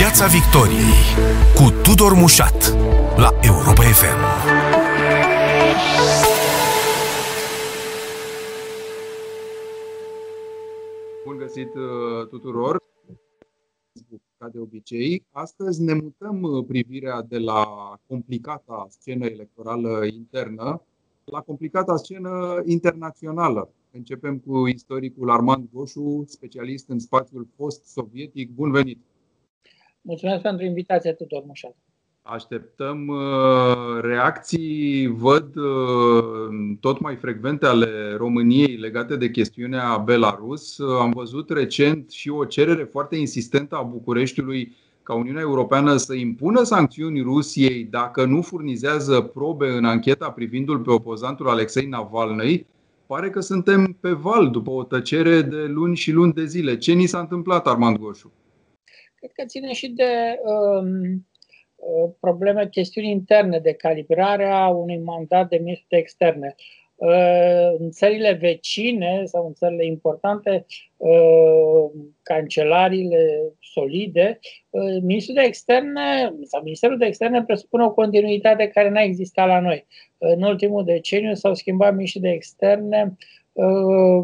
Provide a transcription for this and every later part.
Piața Victoriei cu Tudor Mușat la Europa FM. Bun găsit uh, tuturor! Ca de obicei, astăzi ne mutăm uh, privirea de la complicata scenă electorală internă la complicata scenă internațională. Începem cu istoricul Armand Goșu, specialist în spațiul post-sovietic. Bun venit! Mulțumesc pentru invitație, Tudor Mușat. Așteptăm uh, reacții, văd uh, tot mai frecvente ale României legate de chestiunea Belarus. Am văzut recent și o cerere foarte insistentă a Bucureștiului ca Uniunea Europeană să impună sancțiuni Rusiei dacă nu furnizează probe în ancheta privindul pe opozantul Alexei Navalny. Pare că suntem pe val după o tăcere de luni și luni de zile. Ce ni s-a întâmplat, Armand Goșu? Cred că ține și de um, uh, probleme, chestiuni interne, de calibrarea unui mandat de ministru de externe. Uh, în țările vecine sau în țările importante, uh, cancelarile solide, uh, ministrul de externe sau Ministerul de externe presupune o continuitate care n-a existat la noi. În ultimul deceniu s-au schimbat ministrii de externe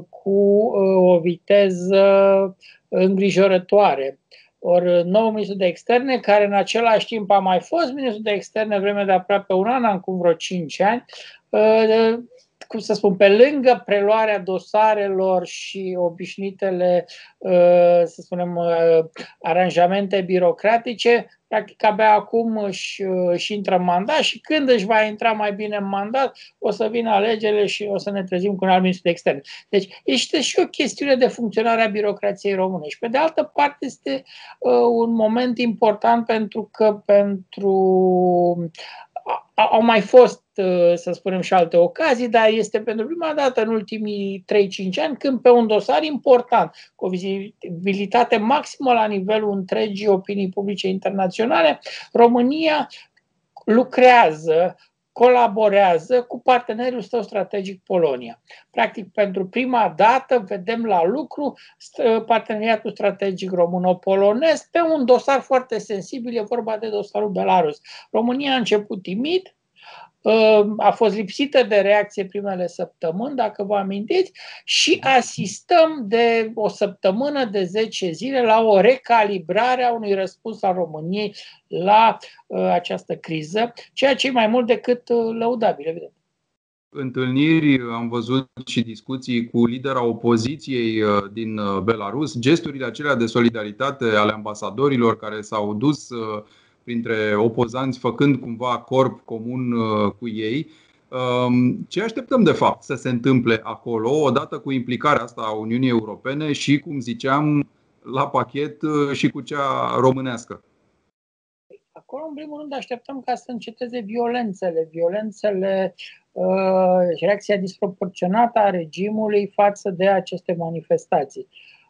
cu o viteză îngrijorătoare. Ori nou ministru de externe, care în același timp a mai fost ministru de externe vreme de aproape un an, acum vreo 5 ani, cum să spun, pe lângă preluarea dosarelor și obișnuitele, uh, să spunem, uh, aranjamente birocratice, practic abia acum își, uh, își intră în mandat și când își va intra mai bine în mandat, o să vină alegerile și o să ne trezim cu un alt ministru de externe. Deci este și o chestiune de funcționare a birocrației române. Și pe de altă parte este uh, un moment important pentru că pentru au mai fost, uh, să spunem, și alte ocazii, dar este pentru prima dată în ultimii 3-5 ani când pe un dosar important, cu o vizibilitate maximă la nivelul întregii opinii publice internaționale, România lucrează colaborează cu partenerul său strategic Polonia. Practic, pentru prima dată vedem la lucru parteneriatul strategic româno-polonez pe un dosar foarte sensibil, e vorba de dosarul Belarus. România a început timid, Ă, a fost lipsită de reacție primele săptămâni, dacă vă amintiți, și asistăm de o săptămână, de 10 zile, la o recalibrare a unui răspuns al României la ă, această criză, ceea ce e mai mult decât ă, lăudabil, evident. Întâlniri, am văzut și discuții cu lidera opoziției din Belarus, gesturile acelea de solidaritate ale ambasadorilor care s-au dus printre opozanți, făcând cumva corp comun uh, cu ei. Um, ce așteptăm de fapt să se întâmple acolo, odată cu implicarea asta a Uniunii Europene și, cum ziceam, la pachet uh, și cu cea românească? Acolo, în primul rând, așteptăm ca să înceteze violențele, violențele uh, și reacția disproporționată a regimului față de aceste manifestații.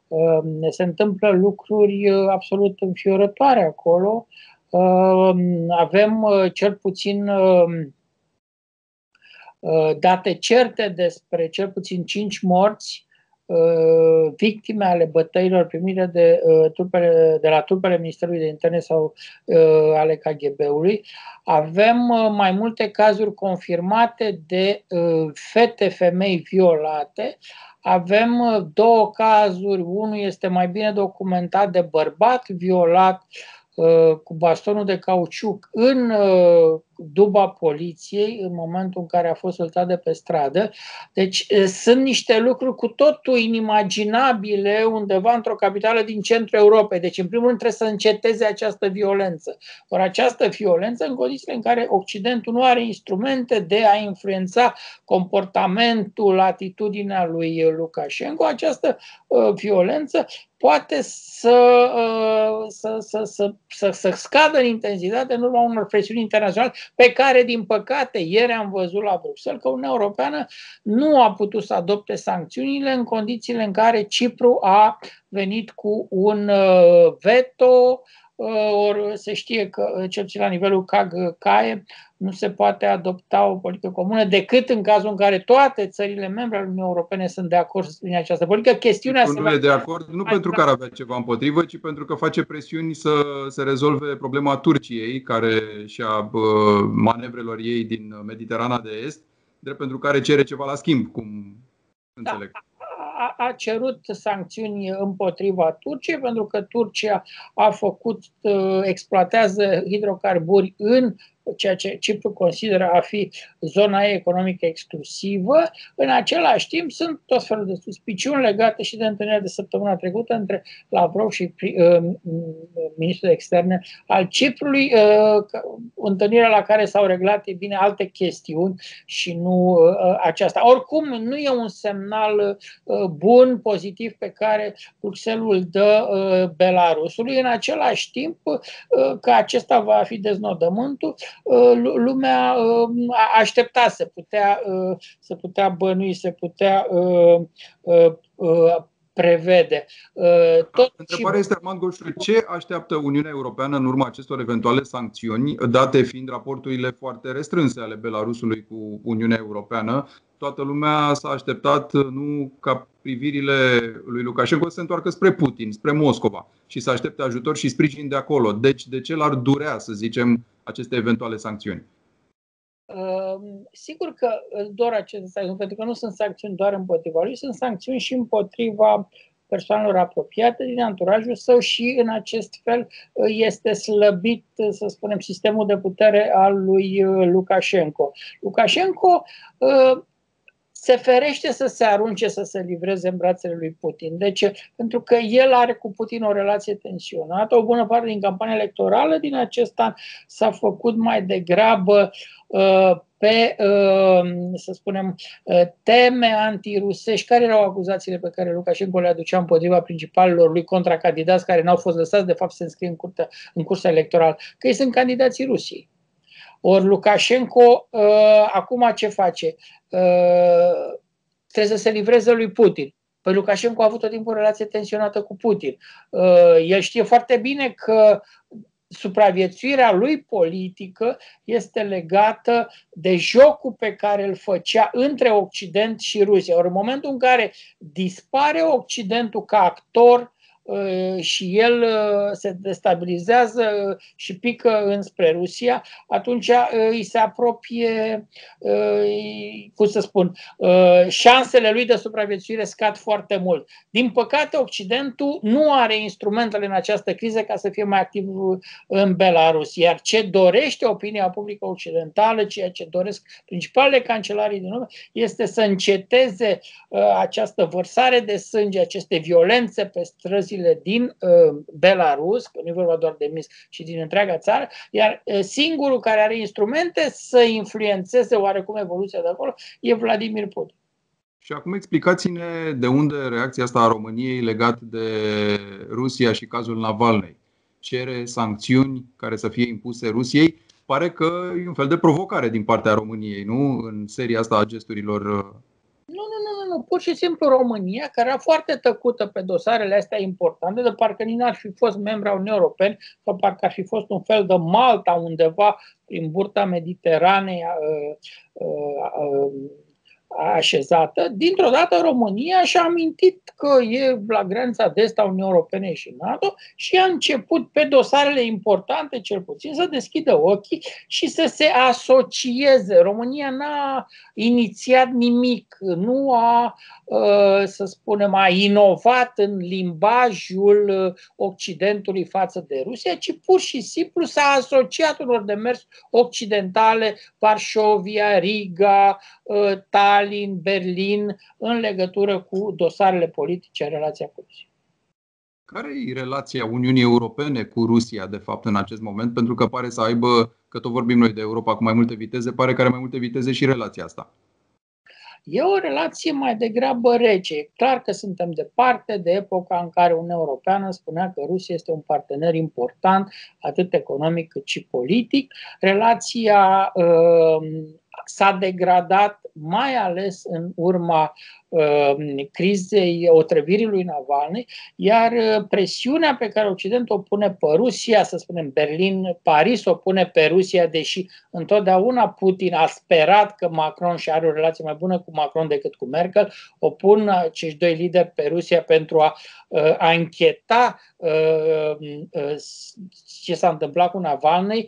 Uh, se întâmplă lucruri absolut înfiorătoare acolo. Ehm, avem uh, cel puțin ehm, uh, date certe despre cel puțin 5 morți uh, victime ale bătăilor primite de, trupele, de la trupele Ministerului de Interne sau ale KGB-ului. Avem mai multe cazuri confirmate de fete, femei violate. Avem două cazuri, unul este mai bine documentat de bărbat violat uh, Uh, cu bastonul de cauciuc în uh, duba poliției în momentul în care a fost săltat de pe stradă. Deci uh, sunt niște lucruri cu totul inimaginabile undeva într-o capitală din centrul Europei. Deci, în primul rând, trebuie să înceteze această violență. Ori această violență, în condițiile în care Occidentul nu are instrumente de a influența comportamentul, atitudinea lui Lukashenko, această uh, violență poate să, uh, să, să, să, să, să scadă în intensitate în urma unor presiuni internaționale pe care, din păcate, ieri am văzut la Bruxelles că Uniunea Europeană nu a putut să adopte sancțiunile în condițiile în care Cipru a venit cu un uh, veto ori se știe că, cel puțin la nivelul CAG-CAE, nu se poate adopta o politică comună decât în cazul în care toate țările membre ale Uniunii Europene sunt de acord să această politică. Chestiunea nu se e de acord nu pentru că ar avea ceva împotrivă, ci pentru că face presiuni să se rezolve problema Turciei, care și a manevrelor ei din Mediterana de Est, drept pentru care cere ceva la schimb, cum da. înțeleg. Da a, a cerut sancțiuni împotriva Turciei pentru că Turcia a făcut, uh, exploatează hidrocarburi în ceea ce Cipru consideră a fi zona economică exclusivă. În același timp, sunt tot felul de suspiciuni legate și de întâlnirea de săptămâna trecută între Lavrov și uh, ministrul de externe al Ciprului, uh, întâlnirea la care s-au reglat, e bine, alte chestiuni și nu uh, aceasta. Oricum, nu e un semnal uh, bun, pozitiv, pe care Bruxelles dă uh, Belarusului. În același timp, uh, că acesta va fi deznodământul, Uh, lumea uh, aștepta, se putea, uh, se putea bănui, se putea prevede. Tot Întrebarea și... este, Armand Goșu, ce așteaptă Uniunea Europeană în urma acestor eventuale sancțiuni, date fiind raporturile foarte restrânse ale Belarusului cu Uniunea Europeană? Toată lumea s-a așteptat nu ca privirile lui Lukashenko să se întoarcă spre Putin, spre Moscova și să aștepte ajutor și sprijin de acolo. Deci, de ce l-ar durea, să zicem, aceste eventuale sancțiuni? Ehm, sigur că doar aceste sancțiuni, pentru că nu sunt sancțiuni doar împotriva lui, sunt sancțiuni și împotriva persoanelor apropiate din anturajul său și în acest fel este slăbit, să spunem, sistemul de putere al lui Lukashenko. Lukashenko se ferește să se arunce să se livreze în brațele lui Putin. Deci, pentru că el are cu Putin o relație tensionată, o bună parte din campania electorală din acest an s-a făcut mai degrabă uh, pe, uh, să spunem, uh, teme antirusești. Care erau acuzațiile pe care Lukashenko le aducea împotriva principalilor lui contracandidați care n-au fost lăsați, de fapt, să se înscrie în, curtea, în cursa electorală? Că ei sunt candidații Rusiei. Ori Lukashenko uh, acum ce face? Uh, trebuie să se livreze lui Putin. Păi Lukashenko a avut tot timpul o relație tensionată cu Putin. Uh, el știe foarte bine că supraviețuirea lui politică este legată de jocul pe care îl făcea între Occident și Rusia. Ori în momentul în care dispare Occidentul ca actor Uh, și el uh, se destabilizează și pică înspre Rusia, atunci uh, îi se apropie, cum să spun, șansele lui de supraviețuire scad foarte mult. Din păcate, Occidentul nu are instrumentele în această criză ca să fie mai activ în Belarus, iar ce dorește opinia publică occidentală, ceea ce doresc principalele cancelarii din lume, este să înceteze această vărsare de sânge, aceste violențe pe străzi instituțiile din uh, Belarus, că nu e vorba doar de Minsk, ci din întreaga țară, iar uh, singurul care are instrumente să influențeze oarecum evoluția de acolo e Vladimir Putin. Și acum explicați-ne de unde reacția asta a României legat de Rusia și cazul Navalnei. Cere sancțiuni care să fie impuse Rusiei. Pare că e un fel de provocare din partea României, nu? În seria asta a gesturilor uh, nu, nu, nu, nu, nu, pur și simplu România, care era foarte tăcută pe dosarele astea importante, de parcă nici n-ar fi fost membra Uniunii Europene, sau parcă ar fi fost un fel de Malta undeva prin burta Mediteranei uh, uh, uh, așezată, dintr-o dată România și-a amintit că e la granița de est a Uniunii Europene și NATO și a început pe dosarele importante, cel puțin, să deschidă ochii și să se asocieze. România n-a inițiat nimic, nu a, ă, să spunem, a inovat în limbajul Occidentului față de Rusia, ci pur și simplu s-a asociat unor demers occidentale, Varșovia, Riga, ă, Tallinn, Stalin, Berlin, în legătură cu dosarele politice în relația cu Rusia. Care e relația Uniunii Europene cu Rusia, de fapt, în acest moment? Pentru că pare să aibă, că tot vorbim noi de Europa cu mai multe viteze, pare că are mai multe viteze și relația asta. E o relație mai degrabă rece. E clar că suntem departe de epoca în care Uniunea Europeană spunea că Rusia este un partener important, atât economic cât și politic. Relația uh, s-a degradat mai ales în urma crizei otrăvirii lui Navalny, iar presiunea pe care Occidentul o pune pe Rusia, să spunem Berlin, Paris o pune pe Rusia, deși întotdeauna Putin a sperat că Macron și are o relație mai bună cu Macron decât cu Merkel, o pun acești doi lideri pe Rusia pentru a, a încheta ce s-a întâmplat cu Navalny,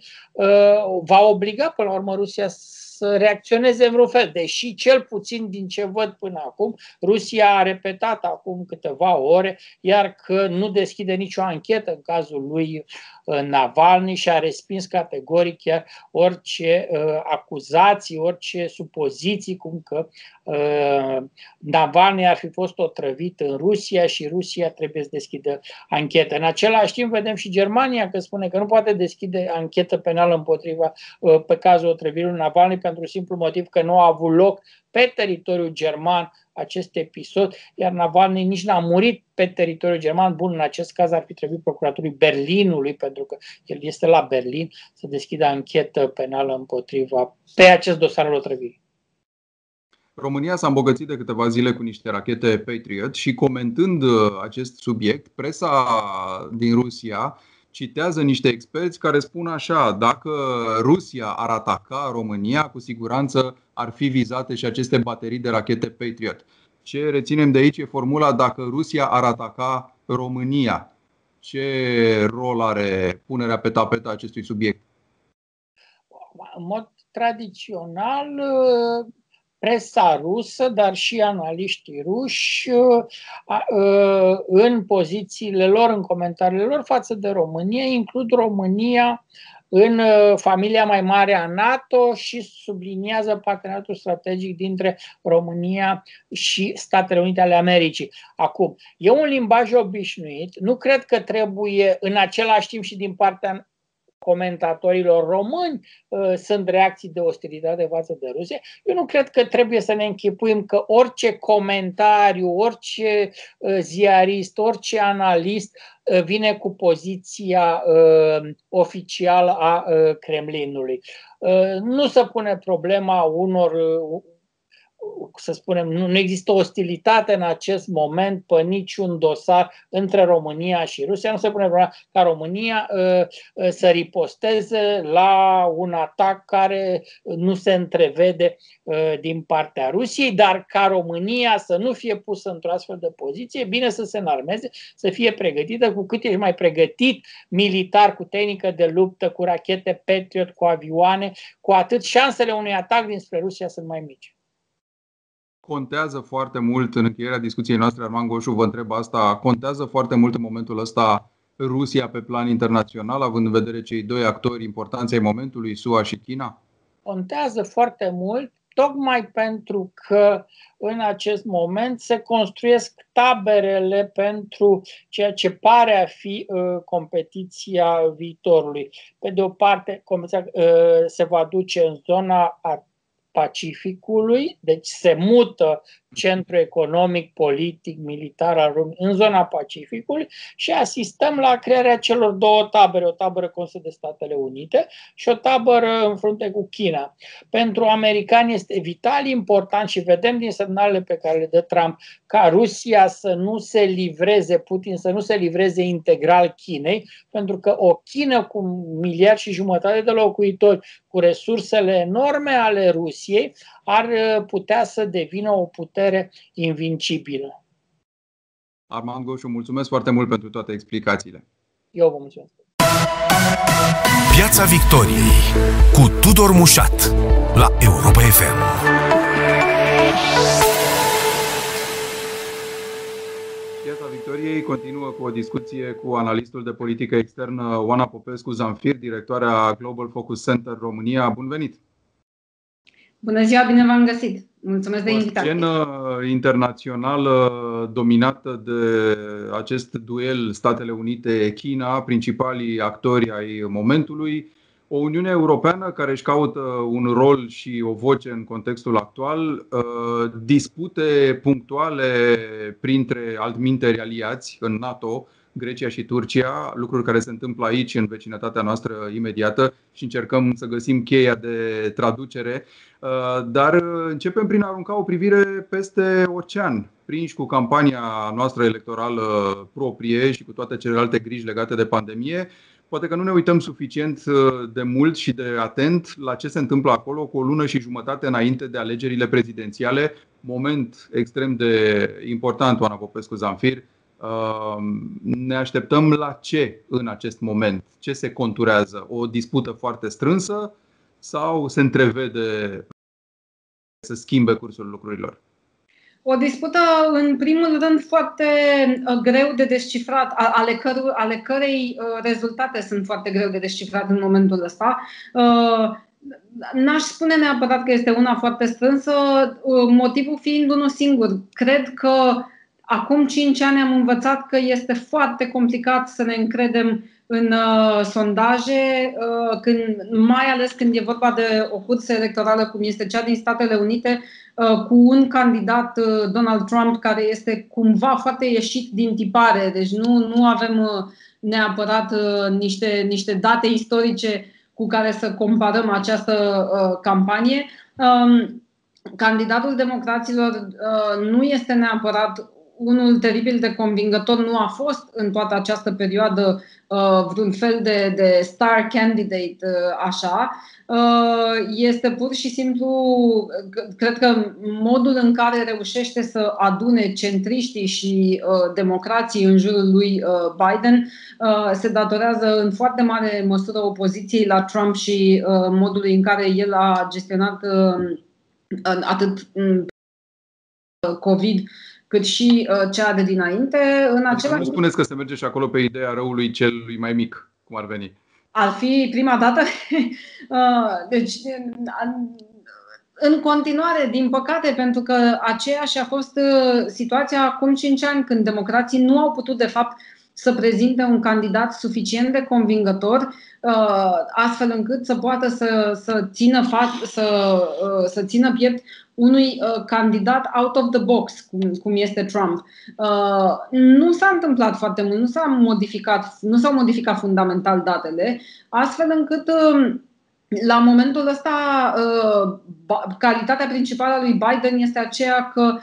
va obliga până la urmă Rusia să reacționeze în vreun fel, deși cel puțin din ce văd până acum, Rusia a repetat acum câteva ore, iar că nu deschide nicio anchetă în cazul lui uh, Navalny și a respins categoric chiar orice uh, acuzații, orice supoziții, cum că uh, Navalny ar fi fost otrăvit în Rusia și Rusia trebuie să deschidă anchetă. În același timp vedem și Germania că spune că nu poate deschide anchetă penală împotriva uh, pe cazul otrăvirii Navalny pentru simplu motiv că nu a avut loc pe teritoriul german acest episod, iar Navalny nici n-a murit pe teritoriul german. Bun, în acest caz ar fi trebuit procuraturii Berlinului, pentru că el este la Berlin, să deschidă anchetă penală împotriva pe acest dosar al otrăvirii. România s-a îmbogățit de câteva zile cu niște rachete Patriot și comentând uh, acest subiect, presa din Rusia citează niște experți care spun așa, dacă Rusia ar ataca România, cu siguranță ar fi vizate și aceste baterii de rachete Patriot. Ce reținem de aici e formula dacă Rusia ar ataca România. Ce rol are punerea pe tapet a acestui subiect? În mod tradițional, presa rusă, dar și analiștii ruși în pozițiile lor, în comentariile lor față de România, includ România în familia mai mare a NATO și subliniază parteneriatul strategic dintre România și Statele Unite ale Americii. Acum, e un limbaj obișnuit, nu cred că trebuie în același timp și din partea comentatorilor români uh, sunt reacții de ostilitate față de Rusia. Eu nu cred că trebuie să ne închipuim că orice comentariu, orice uh, ziarist, orice analist uh, vine cu poziția uh, oficială a uh, Kremlinului. Uh, nu se pune problema unor uh, să spunem, nu, nu există ostilitate în acest moment pe niciun dosar între România și Rusia. Nu se pune problema ca România uh, uh, să riposteze la un atac care nu se întrevede uh, din partea Rusiei, dar ca România să nu fie pusă într-o astfel de poziție, bine să se înarmeze, să fie pregătită, cu cât ești mai pregătit militar, cu tehnică de luptă, cu rachete Patriot, cu avioane, cu atât șansele unui atac dinspre Rusia sunt mai mici contează foarte mult în încheierea discuției noastre, Arman Goșu vă întreb asta, contează foarte mult în momentul ăsta Rusia pe plan internațional, având în vedere cei doi actori importanți ai momentului, SUA și China? Contează foarte mult, tocmai pentru că în acest moment se construiesc taberele pentru ceea ce pare a fi uh, competiția viitorului. Pe de o parte, competiția uh, se va duce în zona Pacificului, deci se mută centru economic, politic, militar al României în zona Pacificului și asistăm la crearea celor două tabere, o tabără constă de Statele Unite și o tabără în frunte cu China. Pentru americani este vital important și vedem din semnalele pe care le dă Trump ca Rusia să nu se livreze, Putin să nu se livreze integral Chinei, pentru că o Chină cu un miliard și jumătate de locuitori, cu resursele enorme ale Rusiei, ar putea să devină o putere invincibilă. Armand Goșu, mulțumesc foarte mult pentru toate explicațiile. Eu vă mulțumesc. Piața Victoriei cu Tudor Mușat la Europa FM. Piața Victoriei continuă cu o discuție cu analistul de politică externă Oana Popescu Zanfir, directoarea Global Focus Center România. Bun venit! Bună ziua, bine v-am găsit! Mulțumesc de invitație! O scenă internațională dominată de acest duel Statele Unite-China, principalii actori ai momentului, o Uniune Europeană care își caută un rol și o voce în contextul actual, uh, dispute punctuale printre altminteri aliați în NATO, Grecia și Turcia, lucruri care se întâmplă aici, în vecinătatea noastră imediată și încercăm să găsim cheia de traducere. Uh, dar începem prin a arunca o privire peste ocean, prinși cu campania noastră electorală proprie și cu toate celelalte griji legate de pandemie. Poate că nu ne uităm suficient uh, de mult și de atent la ce se întâmplă acolo cu o lună și jumătate înainte de alegerile prezidențiale, moment extrem de important, Oana Popescu Zamfir, ne așteptăm la ce în acest moment? Ce se conturează? O dispută foarte strânsă sau se întrevede să schimbe cursul lucrurilor? O dispută, în primul rând, foarte uh, greu de descifrat, ale, căr- ale cărei uh, rezultate sunt foarte greu de descifrat în momentul ăsta. Uh, n-aș spune neapărat că este una foarte strânsă, motivul fiind unul singur. Cred că Acum cinci ani am învățat că este foarte complicat să ne încredem în uh, sondaje, uh, când, mai ales când e vorba de o cursă electorală cum este cea din Statele Unite, uh, cu un candidat, uh, Donald Trump, care este cumva foarte ieșit din tipare. Deci nu, nu avem uh, neapărat uh, niște, niște date istorice cu care să comparăm această uh, campanie. Um, candidatul democraților uh, nu este neapărat unul teribil de convingător nu a fost în toată această perioadă uh, vreun fel de, de star candidate uh, așa. Uh, este pur și simplu, cred că modul în care reușește să adune centriștii și uh, democrații în jurul lui uh, Biden uh, se datorează în foarte mare măsură opoziției la Trump și uh, modului în care el a gestionat uh, atât uh, COVID cât și uh, cea de dinainte. În adică același... Nu spuneți că se merge și acolo pe ideea răului celui mai mic, cum ar veni. Ar fi prima dată. uh, deci, în continuare, din păcate, pentru că aceeași a fost uh, situația acum 5 ani, când democrații nu au putut, de fapt, să prezinte un candidat suficient de convingător, uh, astfel încât să poată să, să, țină, fa- să, uh, să țină piept unui uh, candidat out of the box, cum, cum este Trump. Uh, nu s-a întâmplat foarte mult, nu, s-a modificat, nu s-au modificat fundamental datele, astfel încât uh, la momentul ăsta uh, calitatea principală a lui Biden este aceea că uh,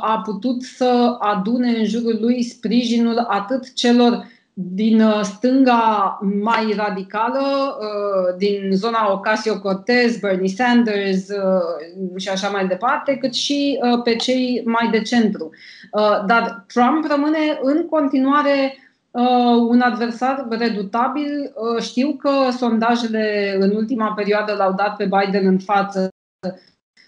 a putut să adune în jurul lui sprijinul atât celor din uh, stânga mai radicală, uh, din zona Ocasio-Cortez, Bernie Sanders uh, și așa mai departe, cât și pe cei mai de centru. Dar Trump rămâne în continuare un adversar redutabil. Știu că sondajele în ultima perioadă l-au dat pe Biden în față,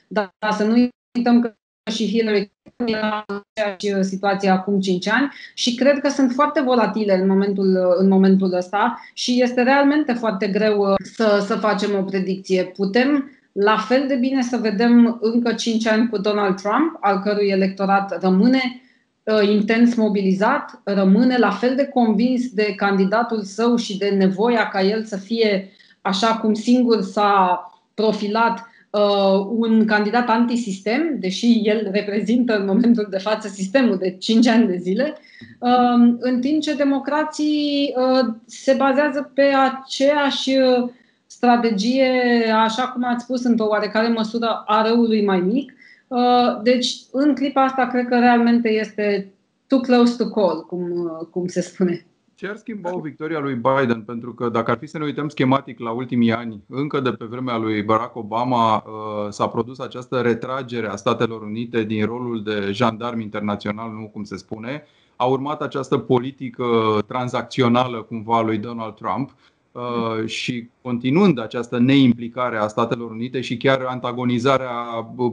dar să nu uităm că și Hillary era în aceeași situație acum 5 ani și cred că sunt foarte volatile în momentul, în momentul ăsta și este realmente foarte greu uh, să, să facem o predicție. Putem la fel de bine să vedem încă 5 ani cu Donald Trump, al cărui electorat rămâne uh, intens mobilizat, rămâne la fel de convins de candidatul său și de nevoia ca el să fie așa cum singur s-a profilat uh, un candidat antisistem, deși el reprezintă în momentul de față sistemul de 5 ani de zile, uh, în timp ce democrații uh, se bazează pe aceeași uh, strategie, așa cum ați spus, într-o oarecare măsură a răului mai mic. Uh, deci, în clipa asta, cred că realmente este too close to call, cum, uh, cum se spune. Ce ar schimba o victoria lui Biden? Pentru că dacă ar fi să ne uităm schematic la ultimii ani, încă de pe vremea lui Barack Obama uh, s-a produs această retragere a Statelor Unite din rolul de jandarm internațional, nu cum se spune. A urmat această politică tranzacțională cumva a lui Donald Trump uh, și continuând această neimplicare a Statelor Unite și chiar antagonizarea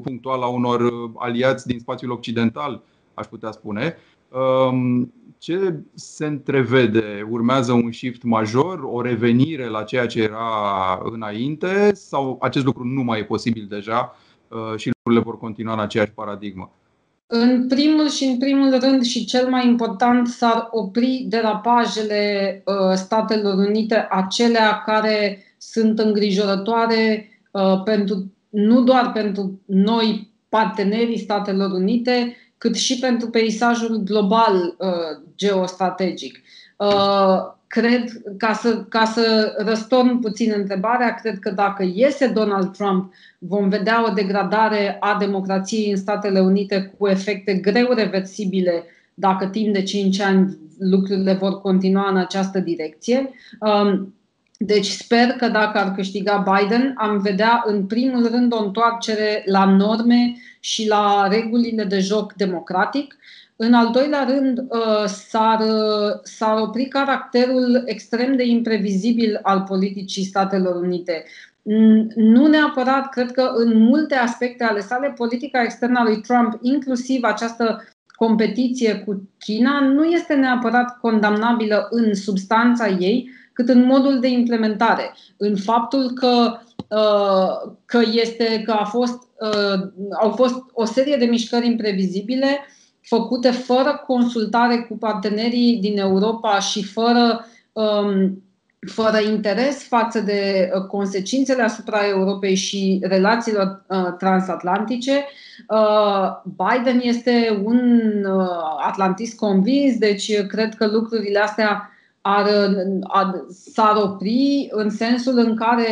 punctuală a unor aliați din spațiul occidental, aș putea spune, um, ce se întrevede? Urmează un shift major, o revenire la ceea ce era înainte sau acest lucru nu mai e posibil deja uh, și lucrurile vor continua în aceeași paradigmă? În primul și în primul rând și cel mai important s-ar opri derapajele uh, Statelor Unite, acelea care sunt îngrijorătoare uh, pentru, nu doar pentru noi partenerii Statelor Unite, cât și pentru peisajul global geostrategic. Cred, ca să, ca să răstorn puțin întrebarea, cred că dacă iese Donald Trump, vom vedea o degradare a democrației în Statele Unite cu efecte greu reversibile dacă timp de 5 ani lucrurile vor continua în această direcție. Um, deci sper că dacă ar câștiga Biden, am vedea în primul rând o întoarcere la norme și la regulile de joc democratic. În al doilea rând, uh, s-ar, s-ar opri caracterul extrem de imprevizibil al politicii Statelor Unite. Nu neapărat, cred că în multe aspecte ale sale, politica externă a lui Trump, inclusiv această competiție cu China, nu este neapărat condamnabilă în substanța ei, cât în modul de implementare, în faptul că, uh, că, este, că a fost, uh, au fost o serie de mișcări imprevizibile făcute fără consultare cu partenerii din Europa și fără, um, fără interes față de uh, consecințele asupra Europei și relațiilor transatlantice. Biden este un atlantist convins, deci cred că lucrurile astea ar, ar, s-ar opri în sensul în care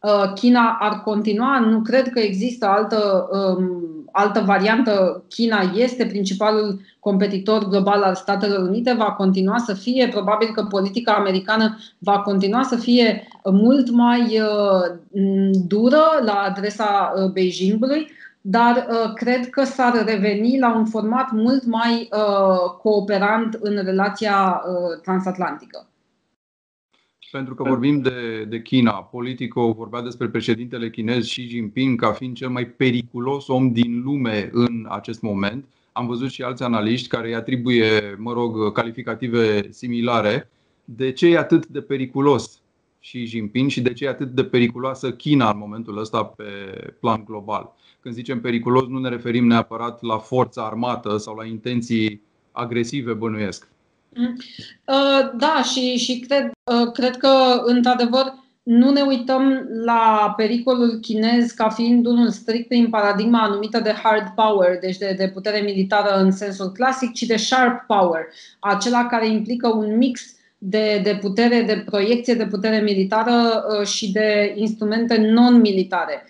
uh, China ar continua. Nu cred că există altă, um, altă variantă. China este principalul competitor global al Statelor Unite, va continua să fie, probabil că politica americană va continua să fie mult mai uh, dură la adresa uh, Beijingului dar uh, cred că s-ar reveni la un format mult mai uh, cooperant în relația uh, transatlantică. Pentru că vorbim de, de China, Politico vorbea despre președintele chinez Xi Jinping ca fiind cel mai periculos om din lume în acest moment. Am văzut și alți analiști care îi atribuie, mă rog, calificative similare. De ce e atât de periculos Xi Jinping și de ce e atât de periculoasă China în momentul ăsta pe plan global? Când zicem periculos, nu ne referim neapărat la forța armată sau la intenții agresive, bănuiesc. Mm. Uh, da, și, și cred, uh, cred că, într-adevăr, nu ne uităm la pericolul chinez ca fiind unul strict în paradigma anumită de hard power, deci de, de putere militară în sensul clasic, ci de sharp power, acela care implică un mix de, de putere, de proiecție de putere militară uh, și de instrumente non-militare.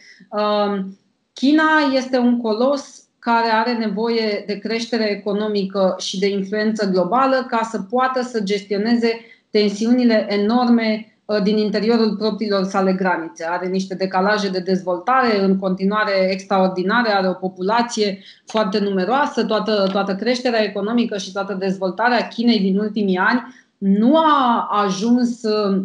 China este un colos care are nevoie de creștere economică și de influență globală ca să poată să gestioneze tensiunile enorme uh, din interiorul propriilor sale granițe. Are niște decalaje de dezvoltare în continuare extraordinare, are o populație foarte numeroasă, toată, toată creșterea economică și toată dezvoltarea Chinei din ultimii ani nu a ajuns uh,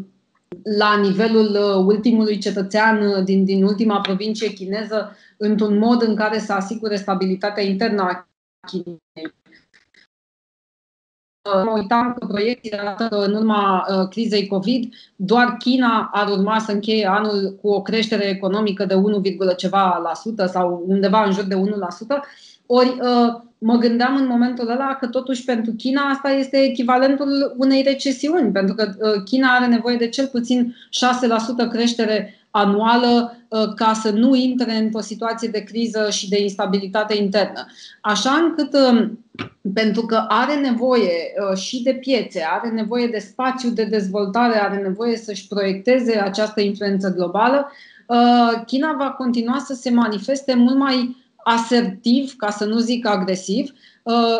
la nivelul uh, ultimului cetățean din, din ultima provincie chineză într-un mod în care să asigure stabilitatea internă a Chinei. Mă uitam că proiecțiile arată că în urma uh, crizei COVID, doar China ar urma să încheie anul cu o creștere economică de 1, ceva la sută sau undeva în jur de 1%. Ori uh, mă gândeam în momentul ăla că totuși pentru China asta este echivalentul unei recesiuni, pentru că uh, China are nevoie de cel puțin 6% creștere anuală uh, ca să nu intre într-o situație de criză și de instabilitate internă. Așa încât, um, pentru că are nevoie uh, și de piețe, are nevoie de spațiu de dezvoltare, are nevoie să-și proiecteze această influență globală, uh, China va continua să se manifeste mult mai asertiv, ca să nu zic agresiv,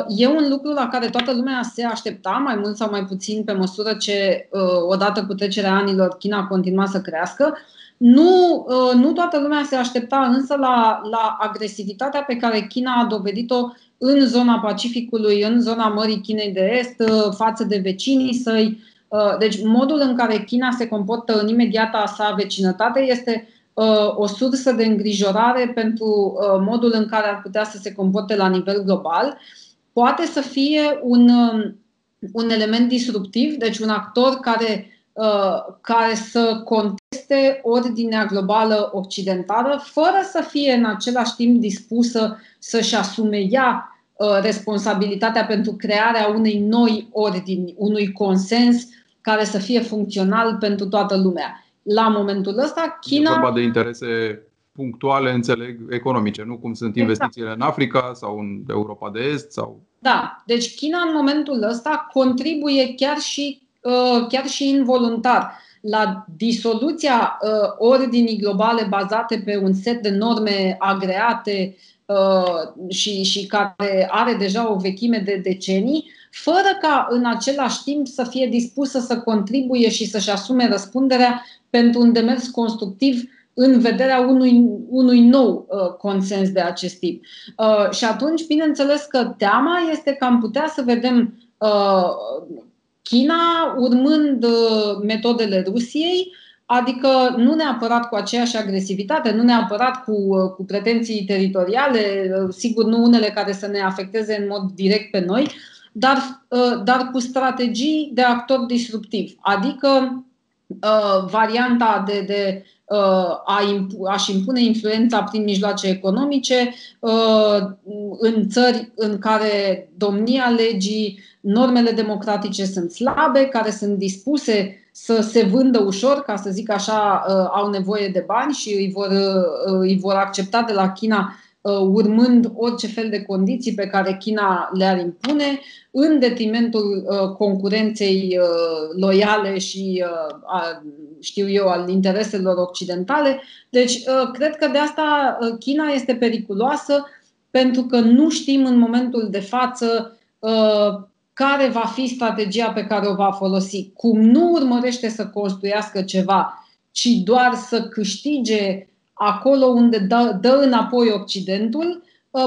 e un lucru la care toată lumea se aștepta, mai mult sau mai puțin, pe măsură ce, odată cu trecerea anilor, China continua să crească. Nu, uh, nu toată lumea se aștepta însă la, la agresivitatea pe care China a dovedit-o în zona Pacificului, în zona Mării Chinei de Est, uh, față de vecinii săi. Uh, deci, modul în care China se comportă în imediata sa vecinătate este o sursă de îngrijorare pentru modul în care ar putea să se comporte la nivel global. Poate să fie un, um, un element disruptiv, deci un actor care care să conteste ordinea globală occidentală, fără să fie în același timp dispusă să-și asume ea uh, responsabilitatea pentru crearea unei noi ordini, unui consens care să fie funcțional pentru toată lumea. La momentul ăsta, China. E vorba de interese punctuale, înțeleg, economice, nu cum sunt exact. investițiile în Africa sau în Europa de Est sau. Da, deci China în momentul ăsta contribuie chiar și, uh, chiar și involuntar la disoluția uh, ordinii globale bazate pe un set de norme agreate uh, și, și care are deja o vechime de decenii, fără ca în același timp să fie dispusă să contribuie și să-și asume răspunderea pentru un demers constructiv în vederea unui, unui nou uh, consens de acest tip. Uh, și atunci, bineînțeles că teama este că am putea să vedem uh, China urmând uh, metodele Rusiei, adică nu neapărat cu aceeași agresivitate, nu neapărat cu, uh, cu pretenții teritoriale, uh, sigur nu unele care să ne afecteze în mod direct pe noi, dar, dar cu strategii de actor disruptiv, adică varianta de, de a a-și impune influența prin mijloace economice în țări în care domnia legii, normele democratice sunt slabe, care sunt dispuse să se vândă ușor, ca să zic așa, au nevoie de bani și îi vor, îi vor accepta de la China urmând orice fel de condiții pe care China le-ar impune, în detrimentul concurenței loiale și știu eu, al intereselor occidentale. Deci, uh, cred că de asta uh, China este periculoasă pentru că nu știm în momentul de față uh, care va fi strategia pe care o va folosi. Cum nu urmărește să construiască ceva, ci doar să câștige acolo unde dă, dă înapoi Occidentul,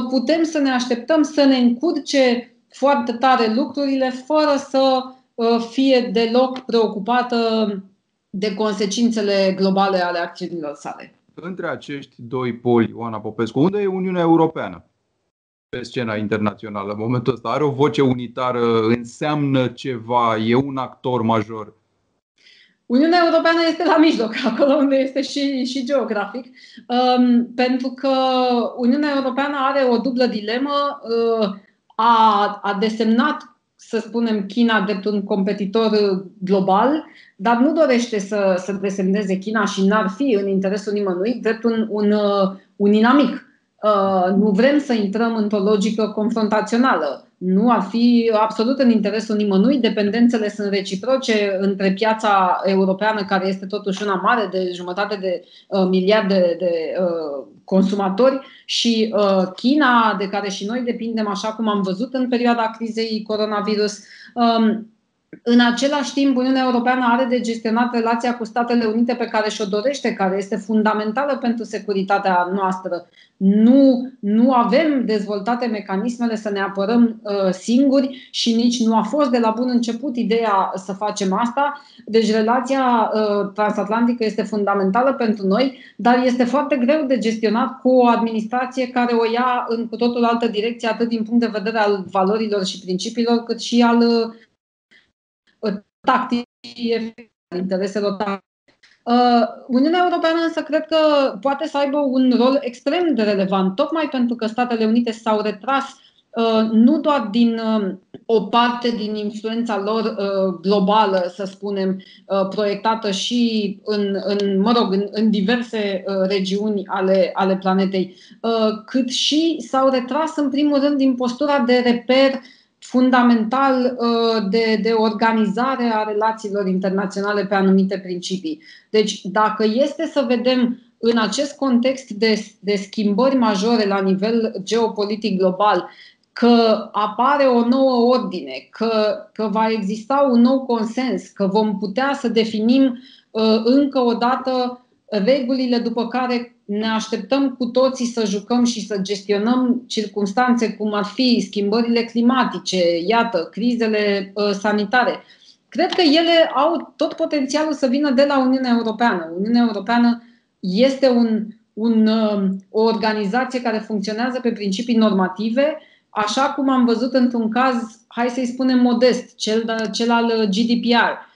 putem să ne așteptăm să ne încurce foarte tare lucrurile fără să fie deloc preocupată de consecințele globale ale acțiunilor sale. Între acești doi poli, Ioana Popescu, unde e Uniunea Europeană pe scena internațională? În momentul ăsta are o voce unitară, înseamnă ceva, e un actor major? Uniunea Europeană este la mijloc, acolo unde este și, și geografic, um, pentru că Uniunea Europeană are o dublă dilemă. Uh, a, a desemnat să spunem, China drept un competitor global, dar nu dorește să, să desemneze China și n-ar fi în interesul nimănui drept un, un, un inamic. Uh, nu vrem să intrăm într-o logică confrontațională. Nu ar fi absolut în interesul nimănui. Dependențele sunt reciproce între piața europeană, care este totuși una mare de jumătate de uh, miliarde de, de uh, consumatori, și uh, China, de care și noi depindem, așa cum am văzut în perioada crizei coronavirus. Um, în același timp, Uniunea Europeană are de gestionat relația cu Statele Unite pe care și-o dorește, care este fundamentală pentru securitatea noastră. Nu, nu avem dezvoltate mecanismele să ne apărăm uh, singuri și nici nu a fost de la bun început ideea să facem asta. Deci relația uh, transatlantică este fundamentală pentru noi, dar este foarte greu de gestionat cu o administrație care o ia în cu totul altă direcție, atât din punct de vedere al valorilor și principiilor, cât și al uh, tacticii intereselor tactice. Uh, Uniunea Europeană însă cred că poate să aibă un rol extrem de relevant, tocmai pentru că Statele Unite s-au retras uh, nu doar din uh, o parte din influența lor globală, să spunem, proiectată și în, în mă rog, în, în diverse regiuni ale, ale planetei, cât și s-au retras în primul rând din postura de reper fundamental uh, de, de organizare a relațiilor internaționale pe anumite principii. Deci, dacă este să vedem în acest context de, de schimbări majore la nivel geopolitic global, că apare o nouă ordine, că, că va exista un nou consens, că vom putea să definim uh, încă o dată regulile după care ne așteptăm cu toții să jucăm și să gestionăm circunstanțe cum ar fi schimbările climatice, iată, crizele uh, sanitare. Cred că ele au tot potențialul să vină de la Uniunea Europeană. Uniunea Europeană este un, un, uh, o organizație care funcționează pe principii normative, așa cum am văzut într-un caz, hai să-i spunem modest, cel, cel al GDPR.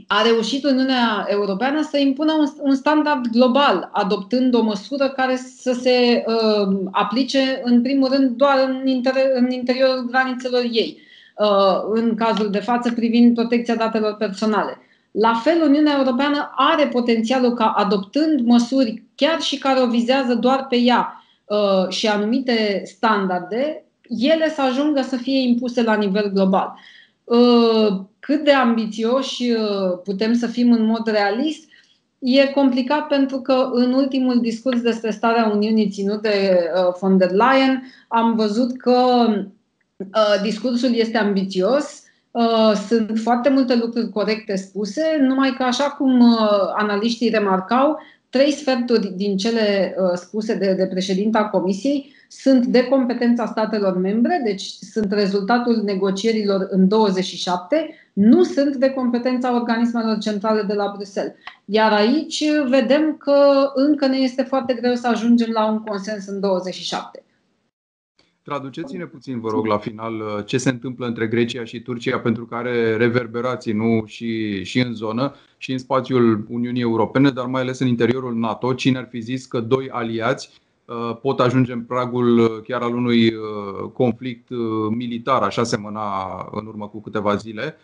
Um, a reușit Uniunea Europeană să impună un, un standard global, adoptând o măsură care să se uh, aplice, în primul rând, doar în, inter- în interiorul granițelor ei, uh, în cazul de față privind protecția datelor personale. La fel, Uniunea Europeană are potențialul ca, adoptând măsuri chiar și care o vizează doar pe ea și anumite standarde, ele să ajungă să fie impuse la nivel global. Cât de ambițioși putem să fim în mod realist, E complicat pentru că în ultimul discurs despre starea Uniunii ținut de uh, von der Leyen am văzut că uh, discursul este ambițios, uh, sunt foarte multe lucruri corecte spuse, numai că așa cum uh, analiștii remarcau, trei sferturi din cele uh, spuse de, de președinta Comisiei sunt de competența statelor membre, deci sunt rezultatul negocierilor în 27, nu sunt de competența organismelor centrale de la Bruxelles. Iar aici vedem că încă ne este foarte greu să ajungem la un consens în 27. Traduceți-ne puțin, vă rog, la final ce se întâmplă între Grecia și Turcia pentru care reverberații nu și, și în zonă și în spațiul Uniunii Europene, dar mai ales în interiorul NATO. Cine ar fi zis că doi aliați uh, pot ajunge în pragul uh, chiar al unui uh, conflict militar, așa semăna în urmă cu câteva zile.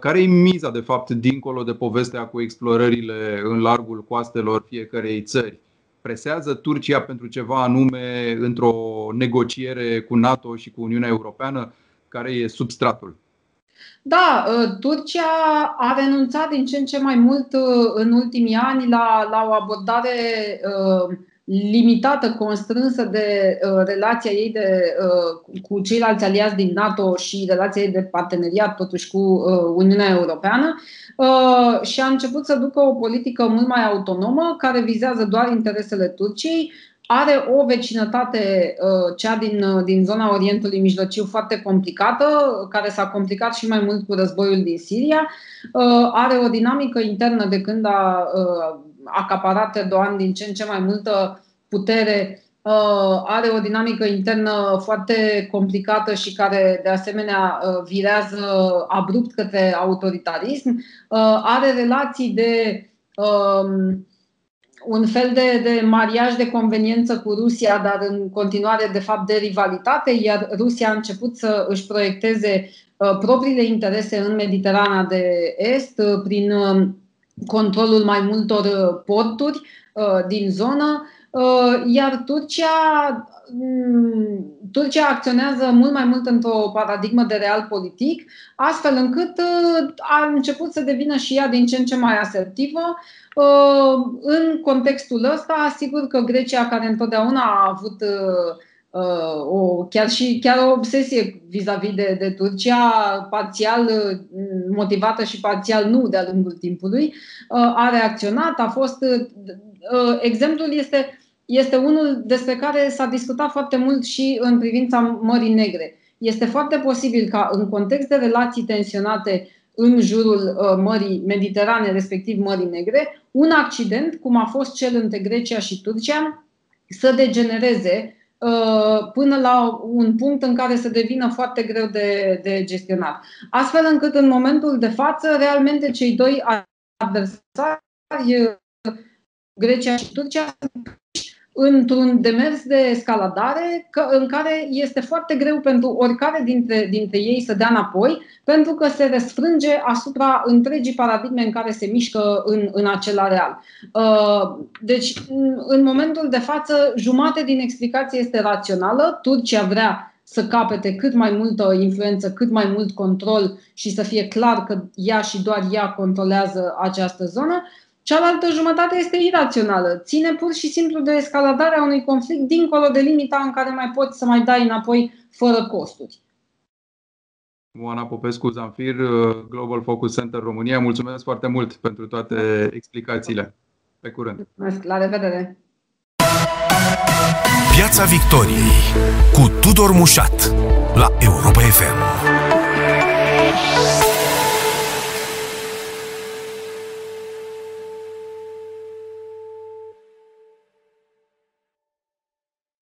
Care e miza, de fapt, dincolo de povestea cu explorările în largul coastelor fiecarei țări? presează Turcia pentru ceva anume într-o negociere cu NATO și cu Uniunea Europeană? Care e substratul? Da, ă, Turcia a renunțat din ce în ce mai mult ă, în ultimii ani la, la o abordare uh, limitată, constrânsă de uh, relația ei de, uh, cu ceilalți aliați din NATO și relația ei de parteneriat totuși cu uh, Uniunea Europeană uh, și a început să ducă o politică mult mai autonomă care vizează doar interesele Turciei, are o vecinătate, uh, cea din, uh, din zona Orientului Mijlociu, foarte complicată, care s-a complicat și mai mult cu războiul din Siria. Uh, are o dinamică internă de când a acaparat Erdogan din ce în ce mai multă putere, uh, are o dinamică internă foarte complicată și care, de asemenea, uh, virează abrupt către autoritarism, uh, are relații de um, un fel de, de mariaj de conveniență cu Rusia, dar în continuare, de fapt, de rivalitate, iar Rusia a început să își proiecteze propriile interese în Mediterana de Est prin controlul mai multor uh, porturi uh, din zonă, uh, iar Turcia, mm, Turcia acționează mult mai mult într-o paradigmă de real politic, astfel încât a început să devină și ea din ce în ce mai asertivă. În contextul ăsta, sigur că Grecia, care întotdeauna a avut Uh, o, chiar și chiar o obsesie vis-a-vis de, de Turcia, parțial uh, motivată și parțial nu de-a lungul timpului, uh, a reacționat, a fost. Exemplul este, este unul despre care s-a discutat foarte mult și în privința Mării Negre. Este foarte posibil ca în context de relații tensionate în jurul Mării Mediterane, respectiv Mării Negre, un accident, cum a fost cel între Grecia și Turcia, să degenereze Uh, până la un punct în care să devină foarte greu de, de gestionat. Astfel încât în momentul de față, realmente cei doi adversari, Grecia și Turcia, într-un demers de escaladare în care este foarte greu pentru oricare dintre, dintre ei să dea înapoi, pentru că se răsfrânge asupra întregii paradigme în care se mișcă în, în acel areal. Uh, deci, în momentul de față, jumate din explicație este rațională. Turcia vrea să capete cât mai multă influență, cât mai mult control și să fie clar că ea și doar ea controlează această zonă. Cealaltă jumătate este irațională. Ține pur și simplu de escaladarea unui conflict dincolo de limita în care mai poți să mai dai înapoi fără costuri. Oana Popescu Zanfir, Global Focus Center România. Mulțumesc foarte mult pentru toate explicațiile. Pe curând. Mulțumesc. La revedere. Piața Victoriei cu Tudor Mușat la Europa FM.